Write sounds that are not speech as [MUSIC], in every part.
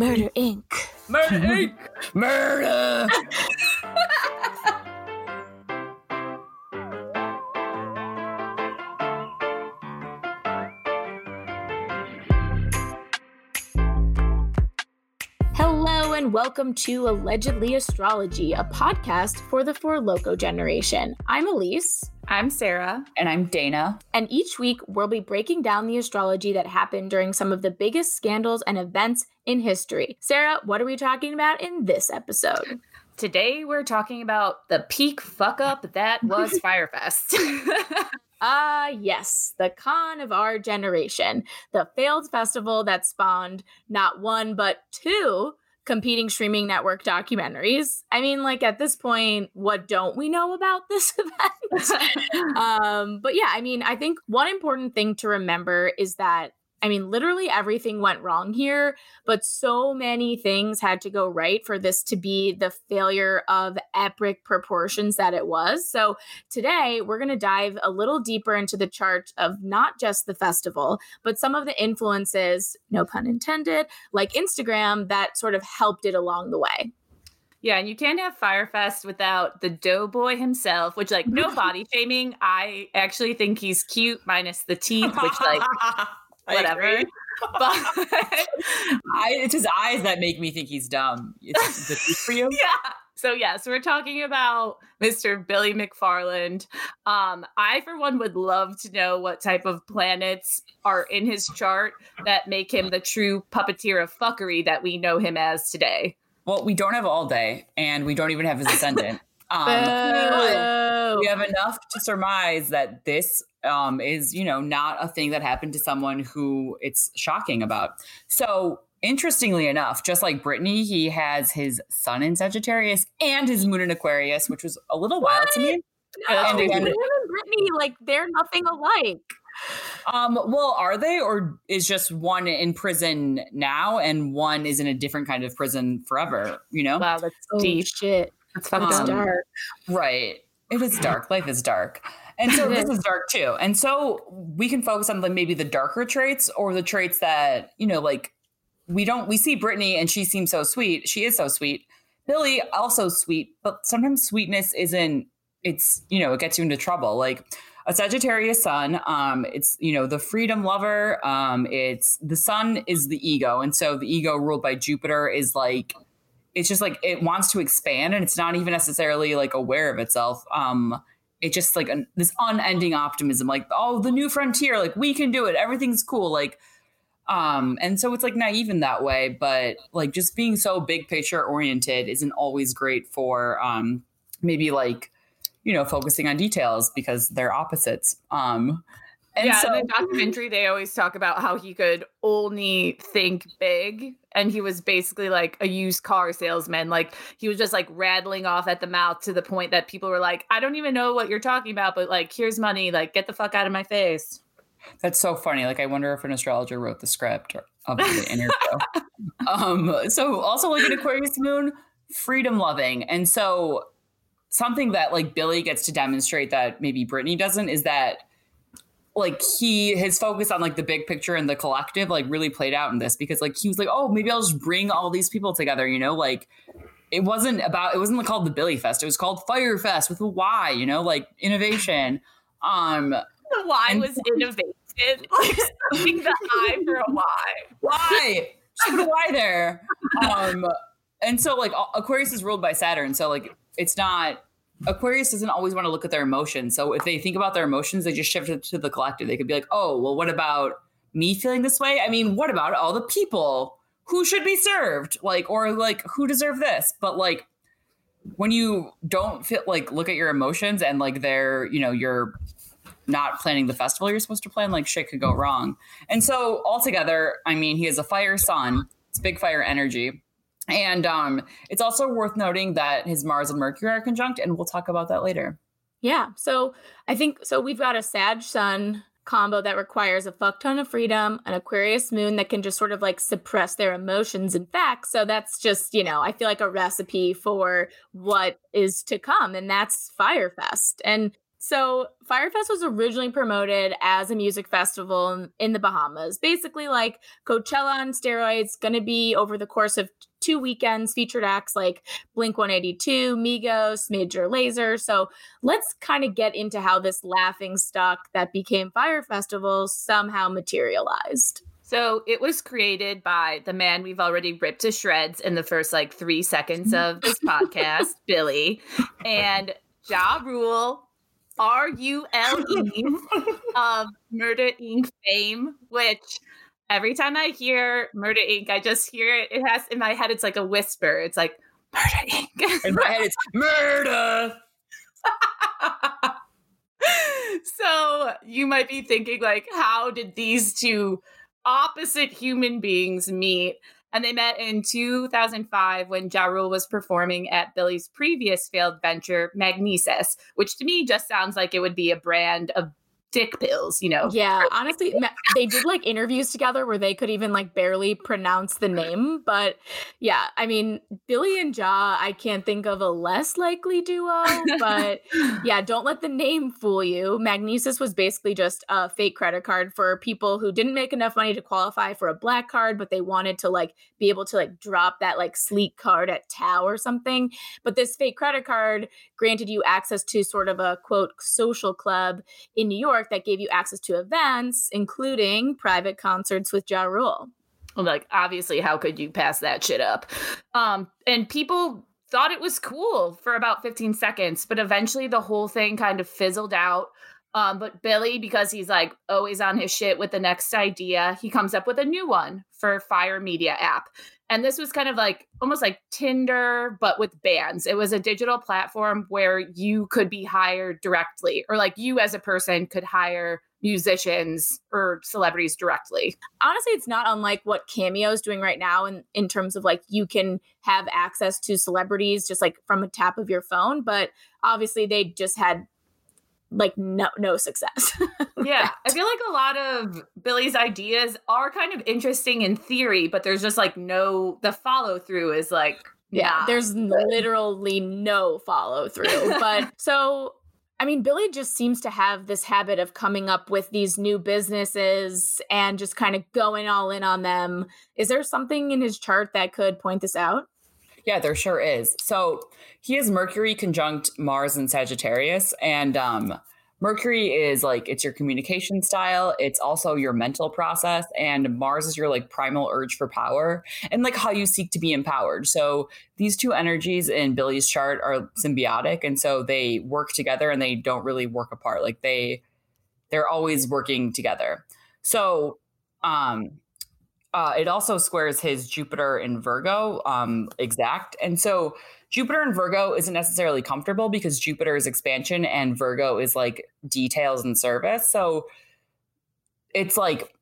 Murder Inc. Murder [LAUGHS] Inc. Murder! Hello and welcome to Allegedly Astrology, a podcast for the Four Loco generation. I'm Elise. I'm Sarah. and I'm Dana. And each week, we'll be breaking down the astrology that happened during some of the biggest scandals and events in history. Sarah, what are we talking about in this episode? Today we're talking about the peak fuck up that was [LAUGHS] Fyre Fest. [LAUGHS] Ah, yes, the con of our generation, the failed festival that spawned not one, but two competing streaming network documentaries. I mean, like at this point, what don't we know about this [LAUGHS] event? [LAUGHS] um, but yeah, I mean, I think one important thing to remember is that I mean, literally everything went wrong here, but so many things had to go right for this to be the failure of epic proportions that it was. So, today we're going to dive a little deeper into the chart of not just the festival, but some of the influences, no pun intended, like Instagram that sort of helped it along the way. yeah, and you can't have Fyre Fest without the doughboy himself, which like no [LAUGHS] body shaming. I actually think he's cute minus the teeth, which like [LAUGHS] whatever. [LAUGHS] But I, it's his eyes that make me think he's dumb. It's the [LAUGHS] truth for you. yeah. So yeah, so we're talking about Mr. Billy McFarland. Um, I for one would love to know what type of planets are in his chart that make him the true puppeteer of fuckery that we know him as today. Well, we don't have all day, and we don't even have his ascendant. [LAUGHS] Um, we have enough to surmise that this um, is, you know, not a thing that happened to someone who it's shocking about. So, interestingly enough, just like Brittany, he has his sun in Sagittarius and his moon in Aquarius, which was a little wild to me. No, And him again- and Brittany, like they're nothing alike. Um, well, are they, or is just one in prison now and one is in a different kind of prison forever? You know, Wow, that's Oh deep. shit, That's fucked Um, up. dark. right? It is dark. Life is dark, and so this [LAUGHS] is. dark too. And so we can focus on like maybe the darker traits or the traits that you know, like we don't. We see Brittany and she seems so sweet. She is so sweet. Billy also sweet, but sometimes sweetness isn't. It's you know it gets you into trouble. Like a Sagittarius sun, um, it's you know the freedom lover. Um, it's the sun is the ego, and so the ego ruled by Jupiter is like it's just like it wants to expand, and it's not even necessarily like aware of itself. Um, it just like an, this unending optimism, like oh the new frontier, like we can do it, everything's cool, like. Um, and so it's like naive in that way, but like just being so big picture oriented isn't always great for um maybe like you know focusing on details because they're opposites. Um, and yeah, so in the documentary, they always talk about how he could only think big, and he was basically like a used car salesman. Like he was just like rattling off at the mouth to the point that people were like, "I don't even know what you're talking about, but like, here's money. Like, get the fuck out of my face." That's so funny. Like, I wonder if an astrologer wrote the script of the [LAUGHS] interview. um, so, also like an Aquarius moon, freedom loving, and so something that like Billy gets to demonstrate that maybe Brittany doesn't is that like he his focus on like the big picture and the collective like really played out in this because like he was like, oh, maybe I'll just bring all these people together. You know, like it wasn't about it wasn't called the Billy Fest. It was called Fyre Fest with a Y. You know, like innovation. Um, The Y was innovated, like [LAUGHS] the I for a Y. why just put a y there um and so like aquarius is ruled by saturn so like it's not aquarius doesn't always want to look at their emotions so if they think about their emotions they just shift it to the collective. They could be like oh well what about me feeling this way? I mean what about all the people who should be served? Like or like who deserve this? But like when you don't feel like look at your emotions and like they're you know you're not planning the festival you're supposed to plan like shit could go wrong. And so altogether i mean he has a fire sun it's big fire energy and um it's also worth noting that his mars and mercury are conjunct and we'll talk about that later Yeah. So I think so. We've got a Sag Sun combo that requires a fuck ton of freedom, an Aquarius moon that can just sort of like suppress their emotions and facts. So that's just, you know, I feel like a recipe for what is to come, and that's Fyre Fest. And So, Fyre Fest was originally promoted as a music festival in the Bahamas. Basically, like Coachella on steroids, going to be over the course of two weekends, featured acts like Blink 182, Migos, Major Lazer. So, let's kind of get into how this laughing stock that became Fyre Festival somehow materialized. So it was created by the man we've already ripped to shreds in the first like three seconds of this [LAUGHS] podcast, Billy, and Ja Rule, R U L E, of [LAUGHS] um, Murder Inc. fame, which every time I hear Murder Inc., I just hear it. It has in my head, it's like a whisper. It's like Murder Inc. [LAUGHS] in my head, it's murder. [LAUGHS] so you might be thinking, like, how did these two opposite human beings meet. And they met in 2005 when Ja Rule was performing at Billy's previous failed venture, Magnises, which to me just sounds like it would be a brand of dick pills, you know? Yeah, honestly, they did like interviews together where they could even like barely pronounce the name. But yeah, I mean, Billy and Ja, I can't think of a less likely duo. But [LAUGHS] yeah, don't let the name fool you. Magnises was basically just a fake credit card for people who didn't make enough money to qualify for a black card, but they wanted to like be able to like drop that like sleek card at Tao or something. But this fake credit card granted you access to sort of a quote social club in New York that gave you access to events, including private concerts with Ja Rule. Like, obviously, how could you pass that shit up? Um, and people thought it was cool for about 15 seconds, but eventually the whole thing kind of fizzled out. Um, but Billy, because he's like always on his shit with the next idea, he comes up with a new one for Fyre Media app. And this was kind of like almost like Tinder, but with bands. It was a digital platform where you could be hired directly, or like you as a person could hire musicians or celebrities directly. Honestly, it's not unlike what Cameo is doing right now in, in terms of like you can have access to celebrities just like from a tap of your phone. But obviously, they just had like no no success. [LAUGHS] yeah, I feel like a lot of Billy's ideas are kind of interesting in theory, but there's just like no the follow through is like yeah, there's literally no follow through. [LAUGHS] but so I mean, Billy just seems to have this habit of coming up with these new businesses and just kind of going all in on them. Is there something in his chart that could point this out? Yeah, there sure is. So he has Mercury conjunct Mars and Sagittarius, and um, Mercury is like it's your communication style. It's also your mental process, and Mars is your like primal urge for power and like how you seek to be empowered. So these two energies in Billy's chart are symbiotic, and so they work together and they don't really work apart. Like they they're always working together. So um uh, it also squares his Jupiter in Virgo um, exact. And so Jupiter in Virgo isn't necessarily comfortable because Jupiter is expansion and Virgo is like details and service. So it's like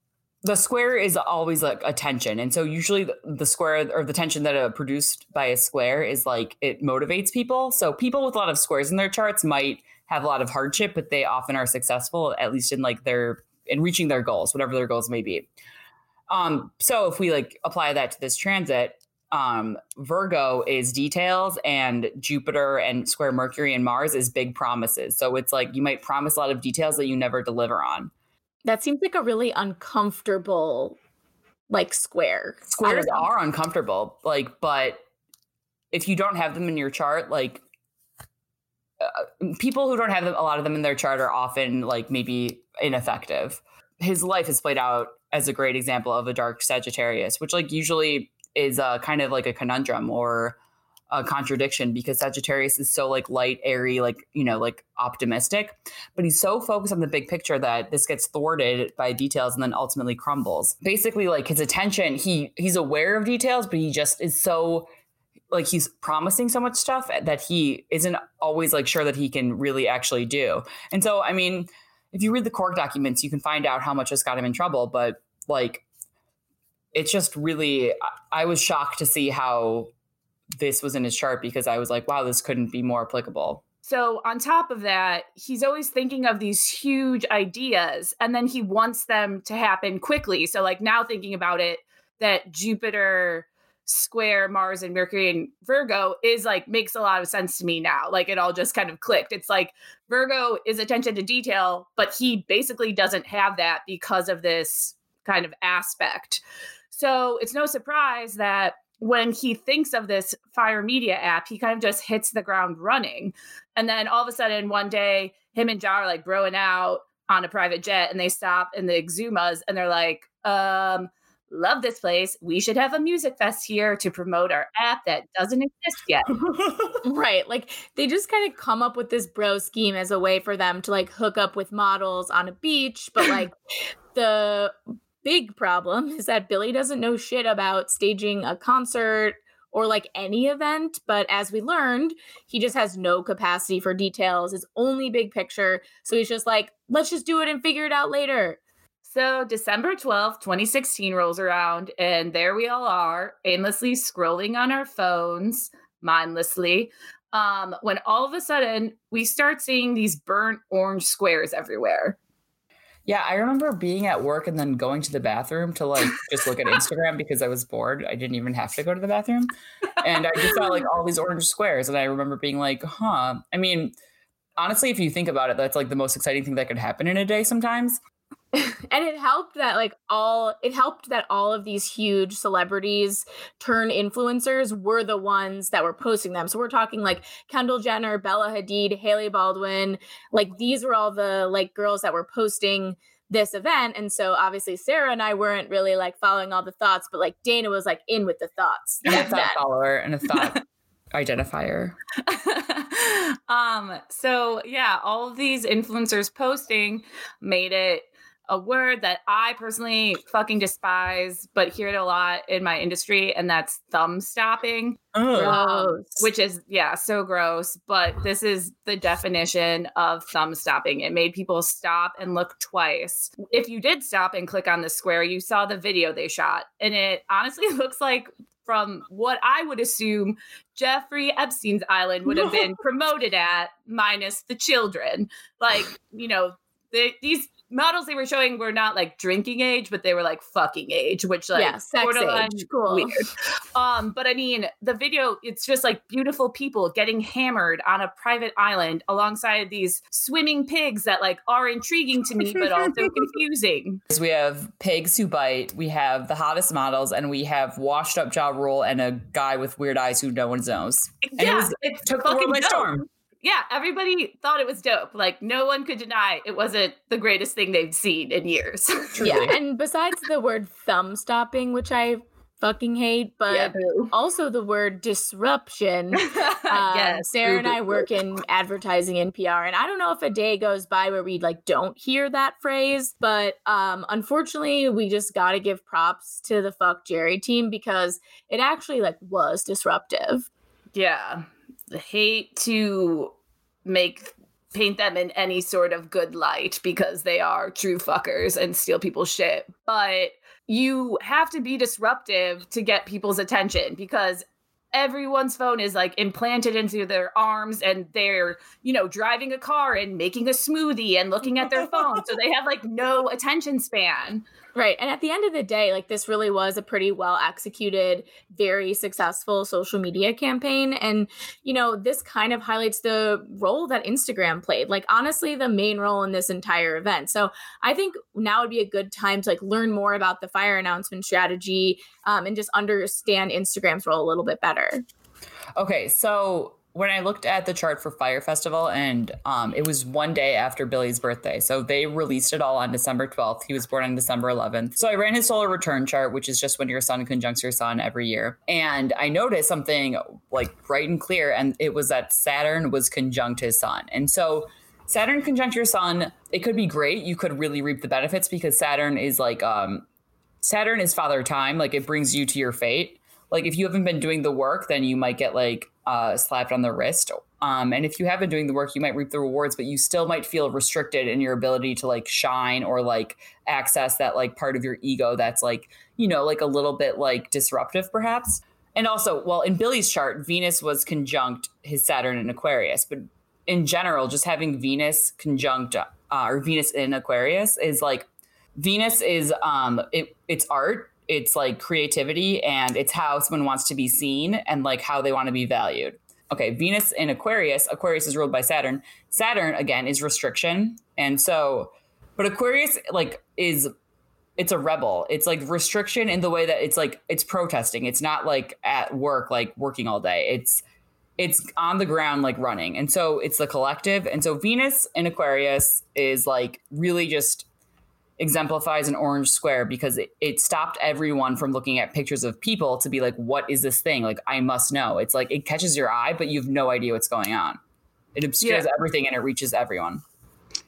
the square is always like a tension. And so usually the, the square or the tension that are produced by a square is like it motivates people. So people with a lot of squares in their charts might have a lot of hardship, but they often are successful, at least in like their in reaching their goals, whatever their goals may be. Um, so if we like apply that to this transit, um, Virgo is details, and Jupiter and square Mercury and Mars is big promises. So it's like you might promise a lot of details that you never deliver on. That seems like a really uncomfortable, like square. Squares are uncomfortable, like, but if you don't have them in your chart, like uh, people who don't have them, a lot of them in their chart are often like maybe ineffective. His life is played out as a great example of a dark Sagittarius, which like usually is uh, kind of like a conundrum or a contradiction because Sagittarius is so like light, airy, like you know, like optimistic, but he's so focused on the big picture that this gets thwarted by details and then ultimately crumbles. Basically, like his attention, he he's aware of details, but he just is so like he's promising so much stuff that he isn't always like sure that he can really actually do. And so, I mean, if you read the court documents, you can find out how much has got him in trouble. But like, it's just really, I was shocked to see how this was in his chart because I was like, wow, this couldn't be more applicable. So, on top of that, he's always thinking of these huge ideas and then he wants them to happen quickly. So, like now thinking about it, that Jupiter square Mars and Mercury and Virgo is like makes a lot of sense to me now. Like it all just kind of clicked. It's like Virgo is attention to detail, but he basically doesn't have that because of this kind of aspect. So it's no surprise that when he thinks of this Fyre Media app, he kind of just hits the ground running. And then all of a sudden, one day, him and Ja are like broing out on a private jet and they stop in the Exumas and they're like, um, love this place. We should have a music fest here to promote our app that doesn't exist yet. [LAUGHS] right. Like they just kind of come up with this bro scheme as a way for them to like hook up with models on a beach. But [LAUGHS] like the big problem is that Billy doesn't know shit about staging a concert or like any event. But as we learned, he just has no capacity for details. It's only big picture. So he's just like, let's just do it and figure it out later. So December 12th, 2016 rolls around, and there we all are, aimlessly scrolling on our phones, mindlessly. Um, when all of a sudden we start seeing these burnt orange squares everywhere. Yeah, I remember being at work and then going to the bathroom to like just look at Instagram because I was bored. I didn't even have to go to the bathroom. And I just saw like all these orange squares. And I remember being like, huh. I mean, honestly, if you think about it, that's like the most exciting thing that could happen in a day sometimes. [LAUGHS] and it helped that like all it helped that all of these huge celebrities turn influencers were the ones that were posting them. So we're talking like kendall jenner bella hadid Hailey baldwin like these were all the like girls that were posting this event. And so obviously sarah and i weren't really like following all the thoughts but like dana was like in with the thoughts and a thought follower and a [LAUGHS] thought identifier. [LAUGHS] Um so yeah all of these influencers posting made it a word that I personally fucking despise, but hear it a lot in my industry, and that's thumb stopping. Um, which is, yeah, so gross. But this is the definition of thumb stopping. It made people stop and look twice. If you did stop and click on the square, you saw the video they shot, and it honestly [LAUGHS] looks like from what I would assume Jeffrey Epstein's island would have [LAUGHS] been promoted at, minus the children. Like, you know, they, these models they were showing were not like drinking age, but they were like fucking age, which like yeah, sex age. Cool. weird. Um, but I mean, the video it's just like beautiful people getting hammered on a private island alongside these swimming pigs that like are intriguing to me, but also [LAUGHS] confusing. We have pigs who bite. We have the hottest models, and we have washed up Ja Rule and a guy with weird eyes who no one knows. And yeah, it, was, it took the world by storm yeah, everybody thought it was dope. Like no one could deny it wasn't the greatest thing they've seen in years. [LAUGHS] yeah, and besides the word thumb stopping, which I fucking hate, but yeah, also the word disruption. [LAUGHS] um, yes, Sarah and I work in advertising and PR, and I don't know if a day goes by where we like don't hear that phrase, but um, unfortunately, we just got to give props to the FuckJerry team because it actually like was disruptive. Yeah, hate to make paint them in any sort of good light because they are true fuckers and steal people's shit. But you have to be disruptive to get people's attention because everyone's phone is like implanted into their arms and they're you know driving a car and making a smoothie and looking at their phone so they have like no attention span Right. And at the end of the day, like this really was a pretty well executed, very successful social media campaign. And, you know, this kind of highlights the role that Instagram played. Like, honestly, the main role in this entire event. So I think now would be a good time to like learn more about the Fyre announcement strategy um, and just understand Instagram's role a little bit better. Okay. So when I looked at the chart for Fyre Festival, and um, it was one day after Billy's birthday. So they released it all on December 12th. He was born on December 11th. So I ran his solar return chart, which is just when your sun conjuncts your sun every year. And I noticed something like bright and clear, and it was that Saturn was conjunct his sun. And so Saturn conjunct your sun, it could be great. You could really reap the benefits because Saturn is like, um, Saturn is father time. Like it brings you to your fate. Like if you haven't been doing the work, then you might get like uh, slapped on the wrist. Um, and if you have been doing the work, you might reap the rewards, but you still might feel restricted in your ability to like shine or like access that like part of your ego that's like, you know, like a little bit like disruptive perhaps. And also, well, in Billy's chart, Venus was conjunct his Saturn in Aquarius, but in general, just having Venus conjunct uh, or Venus in Aquarius is like Venus is um it, it's art it's like creativity and it's how someone wants to be seen and like how they want to be valued. Okay, Venus in Aquarius, Aquarius is ruled by Saturn. Saturn again is restriction. And so but Aquarius like is it's a rebel. It's like restriction in the way that it's like it's protesting. It's not like at work like working all day. It's it's on the ground like running. And so it's the collective. And so Venus in Aquarius is like really just exemplifies an orange square because it, it stopped everyone from looking at pictures of people to be like, what is this thing? Like, I must know. It's like it catches your eye, but you have no idea what's going on. It obscures Yeah. everything and it reaches everyone.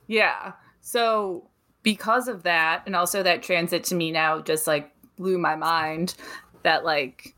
Yeah. So because of that, and also that transit to me now just like blew my mind that like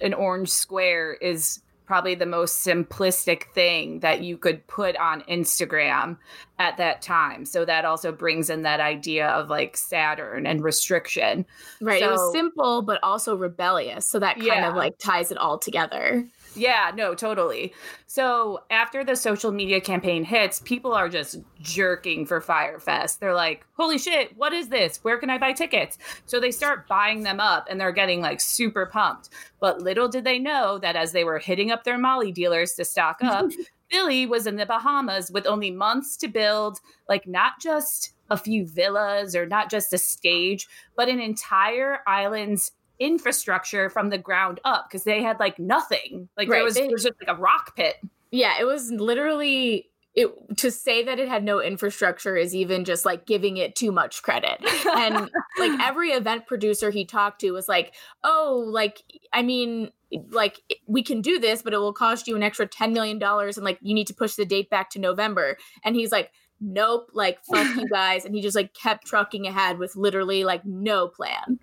an orange square is probably the most simplistic thing that you could put on Instagram at that time. So that also brings in that idea of like Saturn and restriction. Right. it So- was simple, but also rebellious. So that kind Yeah. of like ties it all together. Yeah, no, totally. So after the social media campaign hits, people are just jerking for Firefest. They're like, holy shit, what is this? Where can I buy tickets? So they start buying them up and they're getting like super pumped. But little did they know that as they were hitting up their Molly dealers to stock up, [LAUGHS] Billy was in the Bahamas with only months to build, like, not just a few villas or not just a stage, but an entire island's infrastructure from the ground up because they had like nothing. Like there was, they- was just like a rock pit. Yeah, it was literally it to say that it had no infrastructure is even just like giving it too much credit. [LAUGHS] And like every event producer he talked to was like, "Oh, like I mean, like we can do this, but it will cost you an extra 10 million dollars and like you need to push the date back to November." And he's like, "Nope, like fuck you [LAUGHS] guys." And he just like kept trucking ahead with literally like no plan.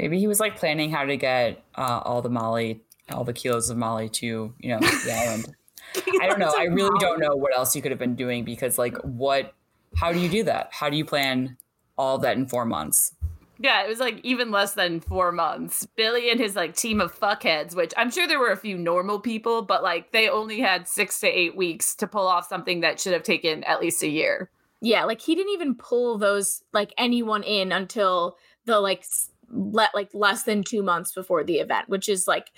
Maybe he was like planning how to get uh, all the Molly, all the kilos of Molly to, you know, the island. [LAUGHS] I don't know. I really don't know what else you could have been doing because, like, what, how do you do that? How do you plan all that in four months? Yeah, it was like even less than four months. Billy and his like team of fuckheads, which I'm sure there were a few normal people, but like they only had six to eight weeks to pull off something that should have taken at least a year. Yeah, like he didn't even pull those like anyone in until the like s- let like less than 2 months before the event, which is like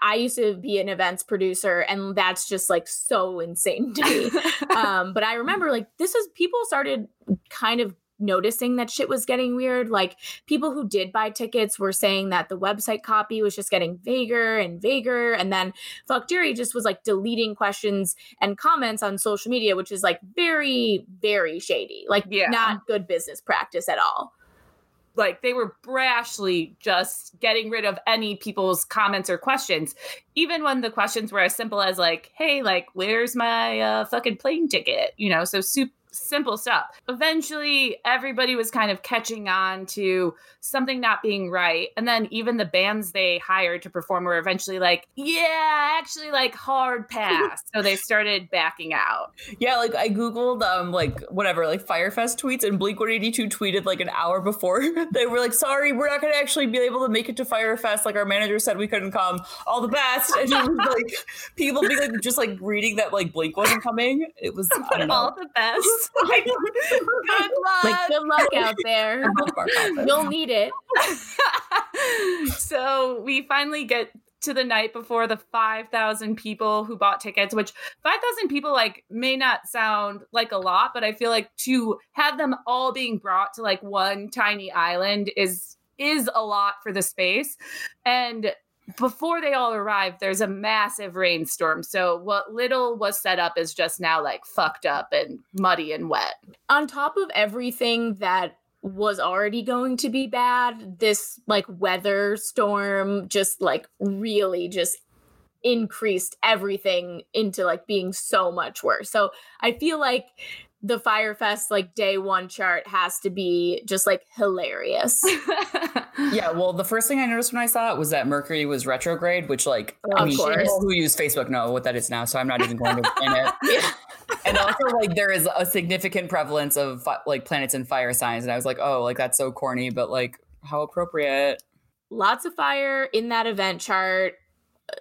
I used to be an events producer and that's just like so insane to me. [LAUGHS] um but I remember like this was people started kind of noticing that shit was getting weird like people who did buy tickets were saying that the website copy was just getting vaguer and vaguer and then FuckJerry just was like deleting questions and comments on social media which is like very very shady like Yeah. not good business practice at all like they were brashly just getting rid of any people's comments or questions. Even when the questions were as simple as like hey like where's my uh, fucking plane ticket? You know so soup simple stuff eventually everybody was kind of catching on to something not being right and then even the bands they hired to perform were eventually like yeah actually like hard pass so they [LAUGHS] started backing out Yeah, like I googled um like whatever like Fyre Fest tweets and Blink One Eighty Two tweeted like an hour before [LAUGHS] they were like, "Sorry, we're not going to actually be able to make it to Fyre Fest. Like our manager said we couldn't come. All the best." And it was like people being like just like reading that like Blink wasn't coming. It was [LAUGHS] all the best [LAUGHS] like, good luck like good luck out [LAUGHS] there Both of our confidence. you'll need it [LAUGHS] so we finally get to the night before the 5,000 people who bought tickets, which 5,000 people like may not sound like a lot, but I feel like to have them all being brought to like one tiny island is is a lot for the space. And before they all arrive, there's a massive rainstorm. So what little was set up is just now like fucked up and muddy and wet. on top of everything that was already going to be bad, this like weather storm just like really just increased everything into like being so much worse. So I feel like the Fyre Fest like day one chart has to be just like hilarious. [LAUGHS] Yeah, well, the first thing I noticed when I saw it was that Mercury was retrograde, which, like, oh, I Of mean, course. people who use Facebook know what that is now, so I'm not even going to explain it. [LAUGHS] Yeah. And also, like, there is a significant prevalence of like planets in fire signs, and I was like, oh, like that's so corny, but like, how appropriate. Lots of fire in that event chart.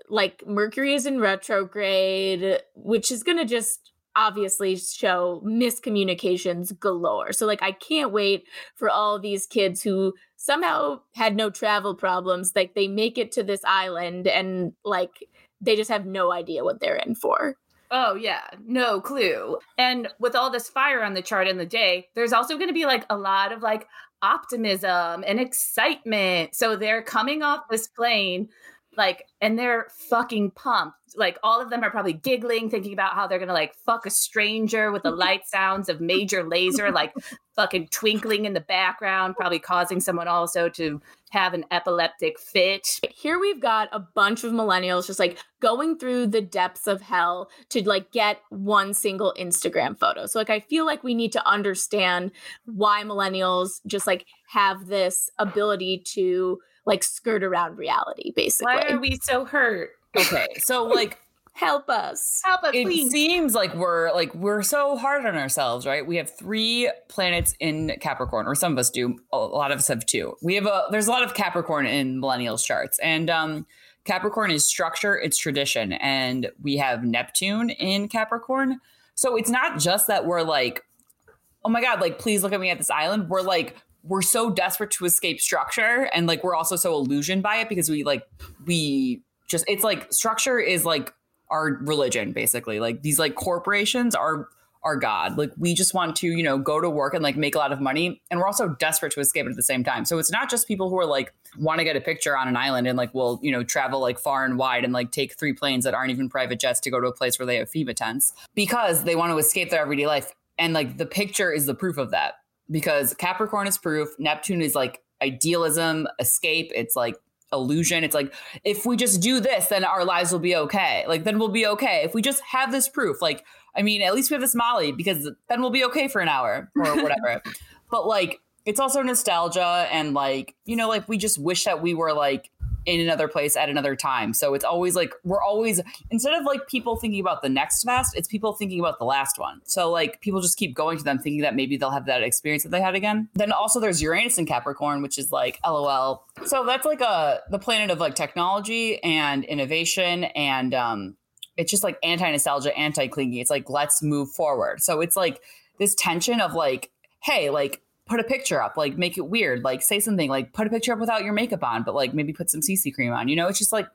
Like Mercury is in retrograde, which is gonna just obviously show miscommunications galore. So like I can't wait for all these kids who somehow had no travel problems like they make it to this island and like they just have no idea what they're in for. Oh yeah, no clue. And with all this fire on the chart in the day, there's also going to be like a lot of like optimism and excitement. So they're coming off this plane like and they're fucking pumped. Like all of them are probably giggling thinking about how they're gonna like fuck a stranger with the [LAUGHS] light sounds of Major Lazer like fucking twinkling in the background probably causing someone also to have an epileptic fit. Here we've got a bunch of millennials just like going through the depths of hell to like get one single instagram photo. So like i feel like we need to understand why millennials just like have this ability to like skirt around reality basically. Why are we so hurt? Okay, so like [LAUGHS] help us. Help us it please. seems like we're like we're so hard on ourselves right? We have three planets in capricorn or some of us do a lot of us have two. We have a there's a lot of capricorn in millennials charts and um capricorn is structure it's tradition and we have neptune in capricorn. So it's not just that we're like oh my god like please look at me at this island. We're like we're so desperate to escape structure and like we're also so illusioned by it because we like we just it's like structure is like our religion basically. Like these like corporations are our god. Like we just want to you know go to work and like make a lot of money and we're also desperate to escape at the same time. So it's not just people who are like want to get a picture on an island and like will you know travel like far and wide and like take three planes that aren't even private jets to go to a place where they have FEMA tents because they want to escape their everyday life. And like the picture is the proof of that because Capricorn is proof Neptune is like idealism escape it's like illusion. It's like if we just do this, then our lives will be okay. Like then we'll be okay. If we just have this proof, like I mean, at least we have this Molly because then we'll be okay for an hour or [LAUGHS] whatever. but like it's also nostalgia and like you know, like we just wish that we were like in another place at another time. So it's always like we're always instead of like people thinking about the next fast, it's people thinking about the last one. So like people just keep going to them thinking that maybe they'll have that experience that they had again. Then also there's Uranus in Capricorn, which is like LOL. So that's like a the planet of like technology and innovation and um it's just like anti-nostalgia, anti-clingy. It's like let's move forward. So it's like this tension of like hey, like put a picture up, like make it weird, like say something, like put a picture up without your makeup on, but like maybe put some CC cream on. You know, it's just like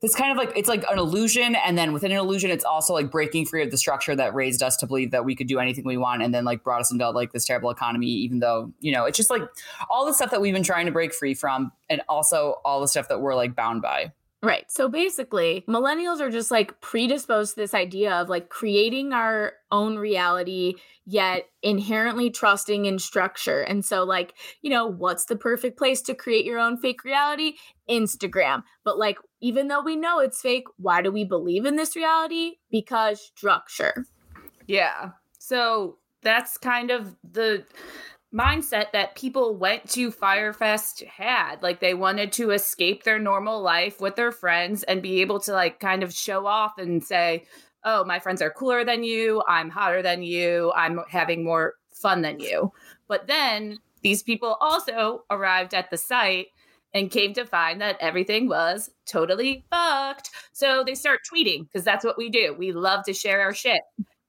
this kind of like it's like an illusion, and then within an illusion, it's also like breaking free of the structure that raised us to believe that we could do anything we want, and then like brought us into like this terrible economy. Even though you know, it's just like all the stuff that we've been trying to break free from, and also all the stuff that we're like bound by. Right. So basically, millennials are just like predisposed to this idea of like creating our own reality, yet inherently trusting in structure. And so, like, you know, what's the perfect place to create your own fake reality? Instagram. But like, even though we know it's fake, why do we believe in this reality? Because structure. Yeah. So that's kind of the mindset that people went to Fyre Fest had. Like they wanted to escape their normal life with their friends and be able to like kind of show off and say, "Oh, my friends are cooler than you. I'm hotter than you. I'm having more fun than you." But then these people also arrived at the site and came to find that everything was totally fucked. So they start tweeting because that's what we do. We love to share our shit.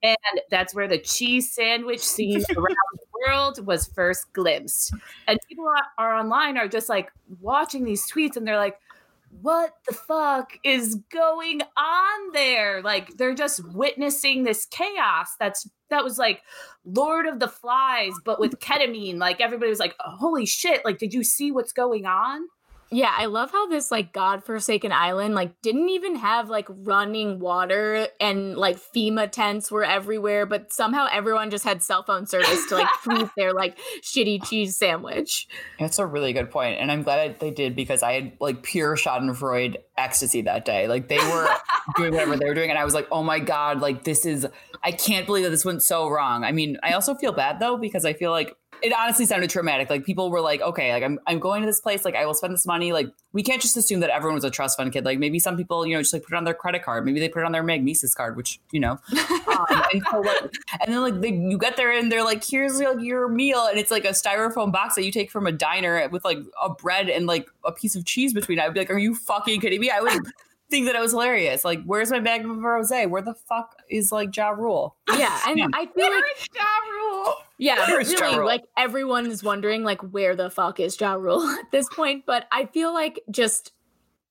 And that's where the cheese sandwich scene [LAUGHS] around the world was first glimpsed. And people are, are online are just like watching these tweets and they're like, what the fuck is going on there? Like they're just witnessing this chaos that's that was like Lord of the Flies, but with ketamine. Like everybody was like, holy shit, like, did you see what's going on? Yeah, I love how this like godforsaken island like didn't even have like running water and like FEMA tents were everywhere, but somehow everyone just had cell phone service to like [LAUGHS] prove their like shitty cheese sandwich. That's a really good point, and I'm glad they did because I had like pure Schadenfreude ecstasy that day. Like they were [LAUGHS] doing whatever they were doing, and I was like, oh my god, like this is I can't believe that this went so wrong. I mean, I also feel bad though because I feel like it honestly sounded traumatic. Like people were like, okay, like I'm I'm going to this place, like I will spend this money. Like we can't just assume that everyone was a trust fund kid. Like maybe some people, you know, just like put it on their credit card. Maybe they put it on their Magnises card, which you know. [LAUGHS] um, and, so, like, and then like they, you get there and they're like, here's like your meal, and it's like a styrofoam box that you take from a diner with like a bread and like a piece of cheese between. I'd be like, are you fucking kidding me? I would think that it was hilarious. Like, where's my bag of rose? Where the fuck is like Ja Rule? Yeah, and Yeah. I feel like Ja Rule. yeah, Where is Ja Rule? like everyone is wondering like where the fuck is Ja Rule [LAUGHS] at this point. But I feel like just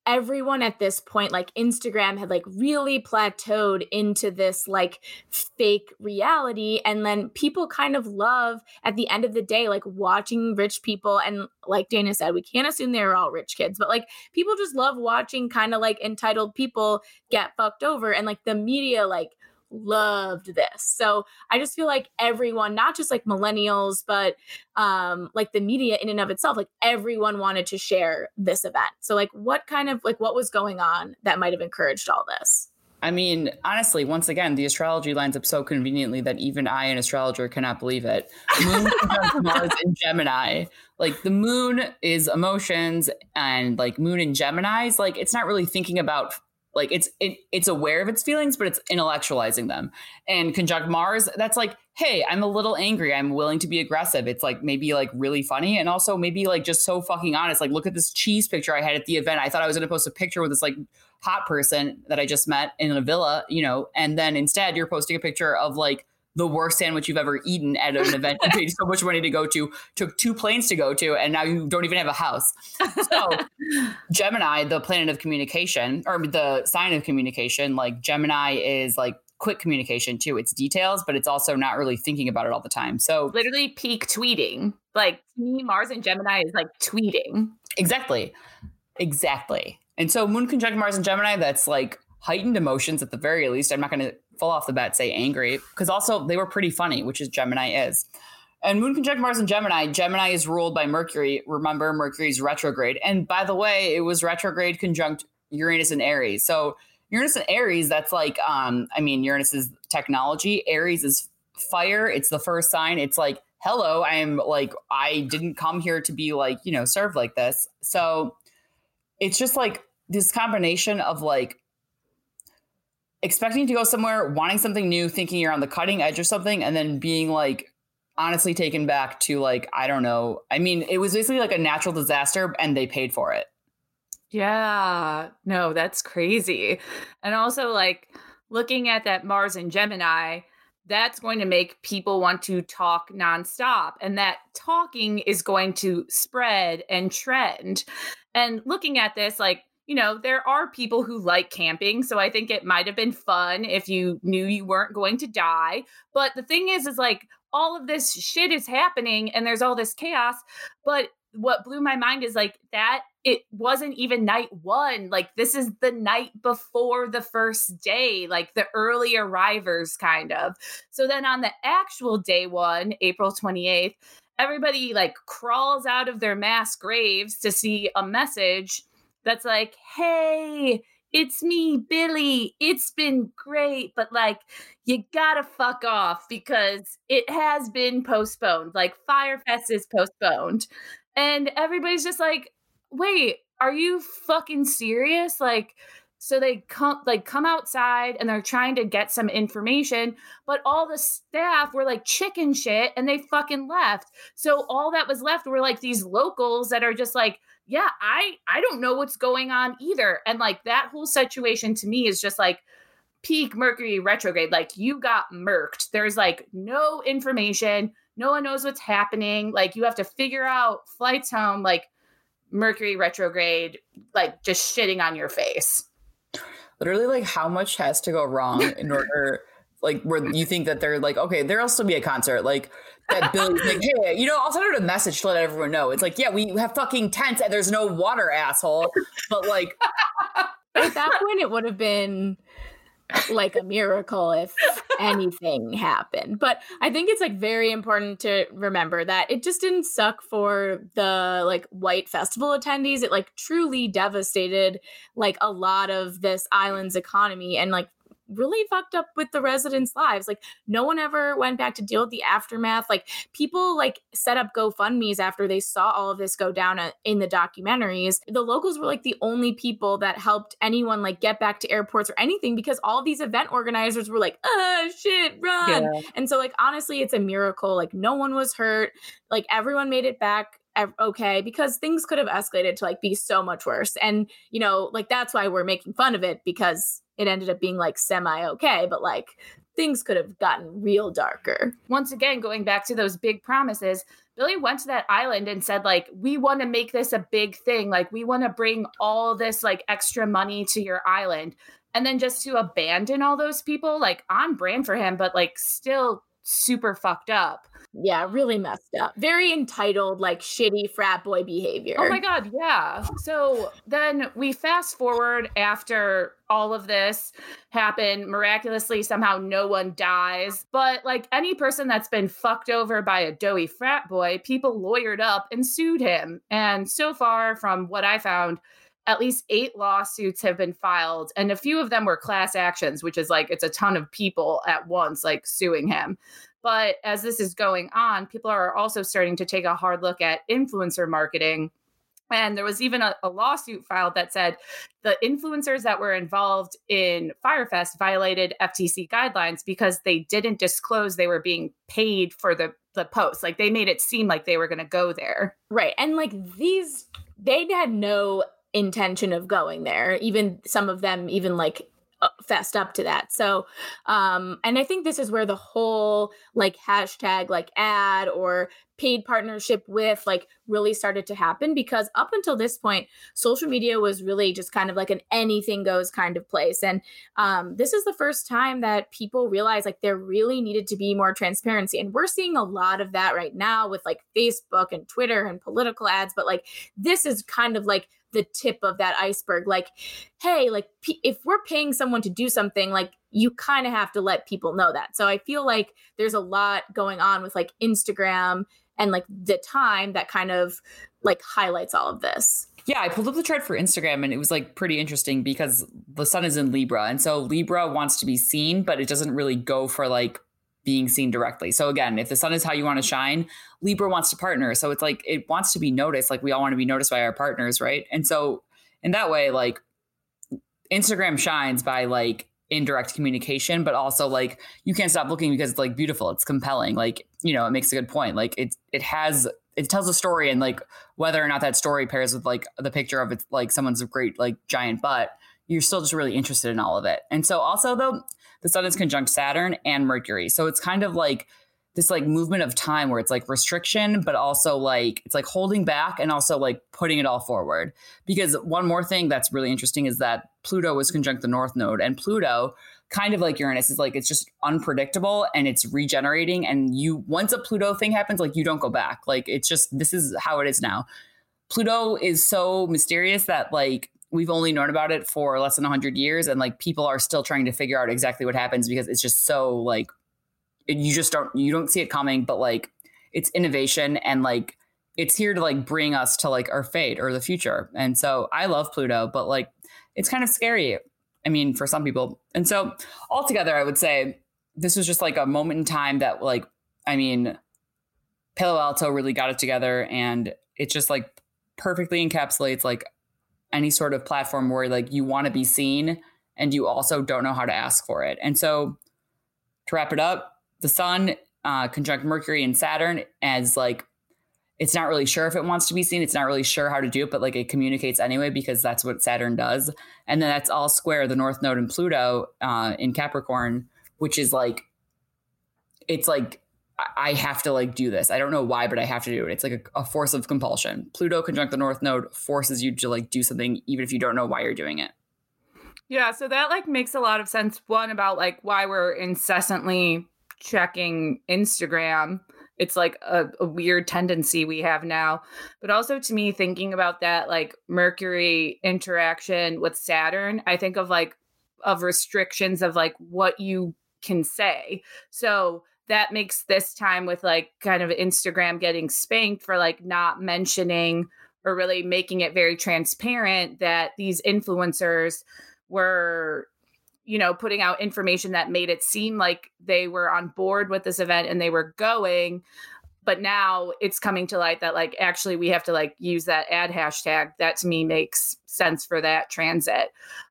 everyone at this point, like Instagram had like really plateaued into this like fake reality. And then people kind of love at the end of the day, like watching rich people and like Dana said, we can't assume they're all rich kids, but like people just love watching kind of like entitled people get fucked over and like the media like loved this. So I just feel like everyone, not just like millennials, but um like the media in and of itself, like everyone wanted to share this event. So like what kind of like what was going on that might have encouraged all this? I mean, honestly, once again, the astrology lines up so conveniently that even I, an astrologer, cannot believe it. Moon [LAUGHS] Mars in Gemini. Like the moon is emotions, and like moon in Gemini's, like it's not really thinking about like it's it, it's aware of its feelings, but it's intellectualizing them. And conjunct Mars, that's like, hey, I'm a little angry. I'm willing to be aggressive. It's like maybe like really funny, and also maybe like just so fucking honest. Like, look at this cheese picture I had at the event. I thought I was going to post a picture with this like hot person that I just met in a villa, you know, and then instead you're posting a picture of like the worst sandwich you've ever eaten at an event you paid so much money to go to, took two planes to go to, and now you don't even have a house. So [LAUGHS] Gemini, the planet of communication, or the sign of communication, like Gemini is like quick communication too. It's details, but it's also not really thinking about it all the time. So Literally peak tweeting. Like to me, Mars and Gemini is like tweeting. Exactly. Exactly. And so Moon conjunct Mars and Gemini, that's like heightened emotions at the very least. I'm not going to full off the bat say angry because also they were pretty funny, which is Gemini is. And Moon conjunct Mars and Gemini, Gemini is ruled by Mercury. Remember, Mercury's retrograde. And by the way, it was retrograde conjunct Uranus and Aries. So Uranus and Aries, that's like, um, I mean, Uranus is technology. Aries is fire. It's the first sign. It's like, hello, I'm like, I didn't come here to be like, you know, served like this. So it's just like this combination of like expecting to go somewhere, wanting something new, thinking you're on the cutting edge of something, and then being like honestly taken back to like, I don't know. I mean, it was basically like a natural disaster and they paid for it. Yeah. No, that's crazy. And also, like, looking at that Mars and Gemini, that's going to make people want to talk nonstop. And that talking is going to spread and trend. And looking at this, like, you know, there are people who like camping. So I think it might have been fun if you knew you weren't going to die. But the thing is, is like, all of this shit is happening and there's all this chaos. But what blew my mind is like that it wasn't even night one. Like this is the night before the first day, like the early arrivers, kind of. So then on the actual day one, April 28th, everybody like crawls out of their mass graves to see a message that's like, hey, it's me, Billy. It's been great, but like, you gotta fuck off because it has been postponed. Like, Fyre Fest is postponed. And everybody's just like, wait, are you fucking serious? Like, so they come like come outside and they're trying to get some information, but all the staff were like chicken shit and they fucking left. So all that was left were like these locals that are just like, yeah, I I don't know what's going on either. And like that whole situation to me is just like peak Mercury retrograde. Like you got murked. There's like no information. No one knows what's happening. Like you have to figure out flights home. Like Mercury retrograde, like just shitting on your face. Literally, like how much has to go wrong in [LAUGHS] order, like where you think that they're like, okay, there'll still be a concert, like that Billy's like, hey, you know, I'll send out a message to let everyone know. It's like, yeah, we have fucking tents and there's no water, asshole. But like, At that point, it would have been like a miracle if anything happened. But I think it's like very important to remember that it just didn't suck for the like white festival attendees. It like truly devastated like a lot of this island's economy and like really fucked up with the residents' lives. Like no one ever went back to deal with the aftermath. Like people like set up GoFundMe's after they saw all of this go down uh, in the documentaries. The locals were like the only people that helped anyone like get back to airports or anything because all these event organizers were like, "Ah, shit, run." And so like honestly, it's a miracle. Like no one was hurt. Like everyone made it back okay because things could have escalated to like be so much worse. And you know like that's why we're making fun of it because it ended up being like semi okay but like things could have gotten real darker. Once again going back to those big promises billy went to that island and said like we want to make this a big thing. Like we want to bring all this like extra money to your island. And then just to abandon all those people like on brand for him but like still super fucked up yeah, really messed up. Very entitled, like shitty frat boy behavior. Oh my God, yeah. So then we fast forward after all of this happened. Miraculously, somehow no one dies. But like any person that's been fucked over by a doughy frat boy, people lawyered up and sued him. And so far, from what I found, at least eight lawsuits have been filed, and a few of them were class actions, which is like it's a ton of people at once, like suing him. But as this is going on, people are also starting to take a hard look at influencer marketing. And there was even a, a, lawsuit filed that said the influencers that were involved in Fyre Fest violated FTC guidelines because they didn't disclose they were being paid for the the post. Like they made it seem like they were going to go there. Right. And like these they had no intention of going there. Even some of them even like fessed up to that. So, um, and I think this is where the whole like hashtag like ad or paid partnership with like really started to happen because up until this point, social media was really just kind of like an anything goes kind of place. And um, this is the first time that people realize like there really needed to be more transparency. And we're seeing a lot of that right now with like Facebook and Twitter and political ads. But like this is kind of like the tip of that iceberg like hey like p- if we're paying someone to do something like you kind of have to let people know that so i feel like there's a lot going on with like instagram and like the time that kind of like highlights all of this yeah, I pulled up the chart for Instagram and it was like pretty interesting because the sun is in Libra. And so Libra wants to be seen, but it doesn't really go for like being seen directly. So again, if the sun is how you want to shine, Libra wants to partner. So it's like it wants to be noticed. Like we all want to be noticed by our partners, right? And so in that way, like Instagram shines by like indirect communication, but also like you can't stop looking because it's like beautiful, it's compelling. Like, you know, it makes a good point. Like it it has it tells a story and like whether or not that story pairs with like the picture of it like someone's great like giant butt, you're still just really interested in all of it. And so also though the sun is conjunct Saturn and Mercury. So it's kind of like this like movement of time where it's like restriction, but also like it's like holding back and also like putting it all forward. Because one more thing that's really interesting is that Pluto is conjunct the North Node, and Pluto, kind of like Uranus, is like it's just unpredictable and it's regenerating. And you once a Pluto thing happens, like you don't go back. Like it's just this is how it is now. Pluto is so mysterious that like we've only known about it for less than 100 years and like people are still trying to figure out exactly what happens because it's just so like you just don't you don't see it coming but like it's innovation and like it's here to like bring us to like our fate or the future. And so i love pluto but like it's kind of scary i mean for some people. And so altogether i would say this was just like a moment in time that like i mean palo alto really got it together and it just like perfectly encapsulates like any sort of platform where like you want to be seen and you also don't know how to ask for it. And so to wrap it up, the sun uh, conjunct Mercury and Saturn as like it's not really sure if it wants to be seen. It's not really sure how to do it, but like it communicates anyway because that's what Saturn does. And then that's all square the North Node and Pluto uh, in Capricorn, which is like it's like I have to like do this. I don't know why, but I have to do it. It's like a, a, force of compulsion. Pluto conjunct the North Node forces you to like do something, even if you don't know why you're doing it. Yeah, so that like makes a lot of sense. One about like why we're incessantly checking Instagram. It's like a, a weird tendency we have now. But also to me, thinking about that like Mercury interaction with Saturn, I think of like of restrictions of like what you can say. So that makes this time with like kind of Instagram getting spanked for like not mentioning or really making it very transparent that these influencers were you know putting out information that made it seem like they were on board with this event and they were going. But now it's coming to light that like actually we have to like use that ad hashtag. That to me makes sense for that transit.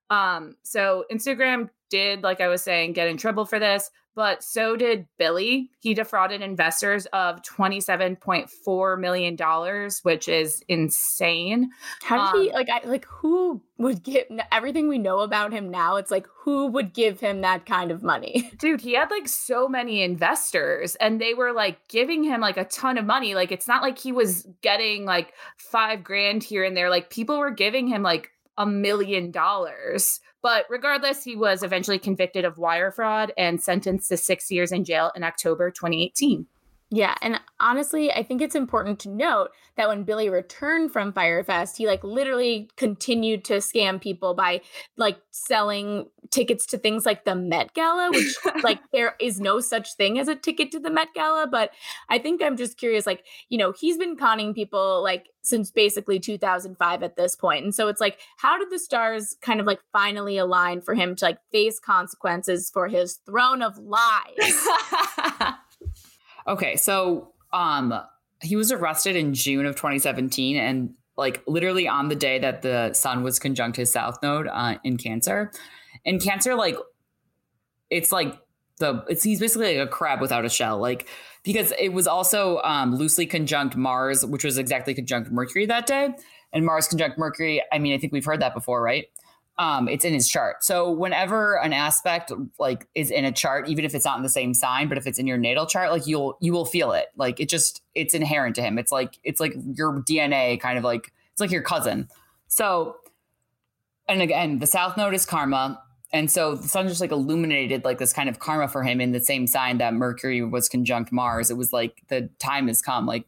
Um, so Instagram did, like I was saying, get in trouble for this, but so did Billy. He defrauded investors of $27.4 million, which is insane. How did Um, he like I like who would give everything we know about him now? It's like who would give him that kind of money? [LAUGHS] Dude, he had like so many investors and they were like giving him like a ton of money. Like it's not like he was getting like five grand here and there. Like people were giving him like a million dollars. But regardless, he was eventually convicted of wire fraud and sentenced to six years in jail in October 2018. Yeah, and honestly, I think it's important to note that when Billy returned from Fyre Fest, he like literally continued to scam people by like selling tickets to things like the Met Gala, which like [LAUGHS] there is no such thing as a ticket to the Met Gala, but I think I'm just curious like, you know, he's been conning people like since basically 2005 at this point. And so it's like how did the stars kind of like finally align for him to like face consequences for his throne of lies? [LAUGHS] Okay, so um he was arrested in June of 2017 and like literally on the day that the sun was conjunct his south node uh, in Cancer. In Cancer like it's like the it's he's basically like a crab without a shell like because it was also um loosely conjunct Mars which was exactly conjunct Mercury that day and Mars conjunct Mercury I mean I think we've heard that before right um, it's in his chart. So whenever an aspect like is in a chart, even if it's not in the same sign, but if it's in your natal chart, like you'll you will feel it. Like it just it's inherent to him. It's like it's like your DNA, kind of like it's like your cousin. So, and again, the South Node is karma, and so the sun just like illuminated like this kind of karma for him in the same sign that Mercury was conjunct Mars. It was like the time has come. Like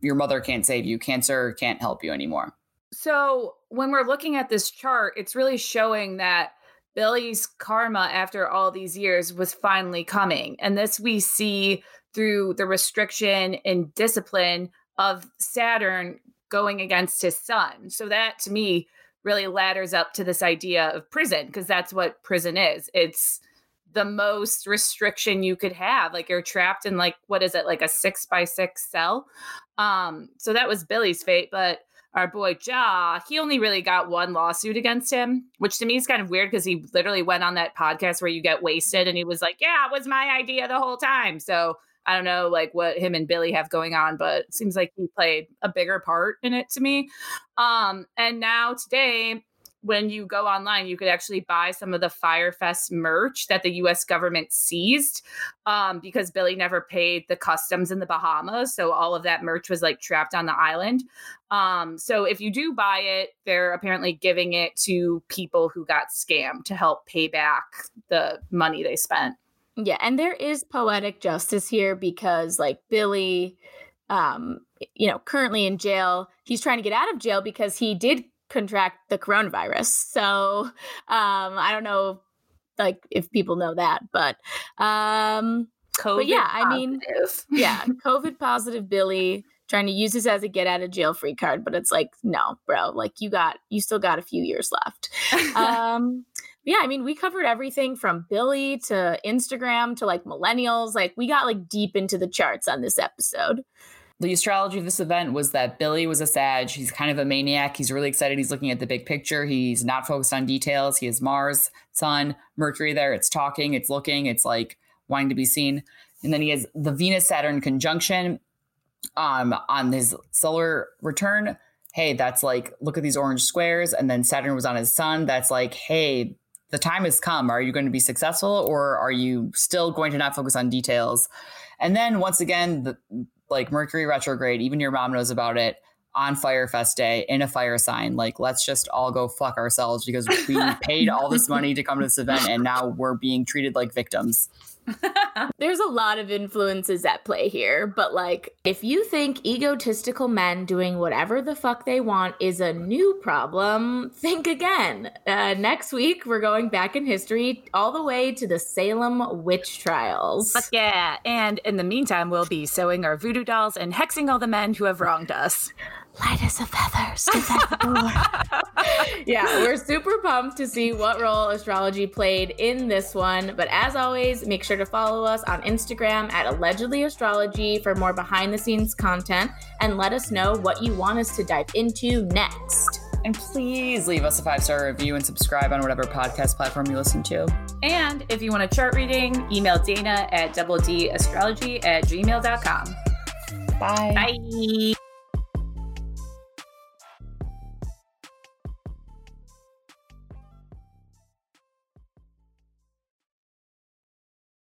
your mother can't save you. Cancer can't help you anymore. So when we're looking at this chart, it's really showing that Billy's karma after all these years was finally coming. And this we see through the restriction and discipline of Saturn going against his sun. So that to me really ladders up to this idea of prison because that's what prison is. It's the most restriction you could have. Like you're trapped in like what is it, like a six by six cell. Um, so that was Billy's fate, but our boy Ja, he only really got one lawsuit against him, which to me is kind of weird because he literally went on that podcast where you get wasted and he was like, Yeah, it was my idea the whole time. So I don't know like what him and Billy have going on, but it seems like he played a bigger part in it to me. Um, and now today, when you go online, you could actually buy some of the Fyre Fest merch that the US government seized um, because Billy never paid the customs in the Bahamas. So all of that merch was like trapped on the island. Um, so if you do buy it, they're apparently giving it to people who got scammed to help pay back the money they spent. Yeah, and there is poetic justice here because like Billy um you know, currently in jail, he's trying to get out of jail because he did contract the coronavirus. So, um I don't know like if people know that, but um COVID yeah, I mean- [LAUGHS] yeah, COVID positive Billy trying to use this as a get out of jail free card, but it's like no, bro, like you got you still got a few years left. [LAUGHS] um yeah i mean we covered everything from billy to instagram to like millennials like we got like deep into the charts on this episode The astrology of this event was that Billy was a Sag. He's kind of a maniac. He's really excited. He's looking at the big picture. He's not focused on details. He has Mars, Sun, Mercury there. It's talking, it's looking, it's like wanting to be seen. And then he has the Venus Saturn conjunction um, on his solar return. Hey, that's like, look at these orange squares. And then Saturn was on his sun. That's like, hey, the time has come. Are you going to be successful or are you still going to not focus on details? And then once again, the, like Mercury retrograde, even your mom knows about it on Fyre Fest Day in a fire sign. Like, let's just all go fuck ourselves because we [LAUGHS] paid all this money to come to this event and now we're being treated like victims. [LAUGHS] there's a lot of influences at play here but like if you think egotistical men doing whatever the fuck they want is a new problem [LAUGHS] think again uh, next week we're going back in history all the way to the salem witch trials Fuck yeah. And in the meantime, we'll be sewing our voodoo dolls and hexing all the men who have wronged us. [LAUGHS] light as a feather the [LAUGHS] door. yeah, we're super pumped to see what role astrology played in this one. But as always, make sure to follow us on Instagram at allegedly astrology for more behind the scenes content and let us know what you want us to dive into next. And please leave us a five star review and subscribe on whatever podcast platform you listen to. And if you want a chart reading, email Dana at double D astrology at gmail.com. Bye. Bye.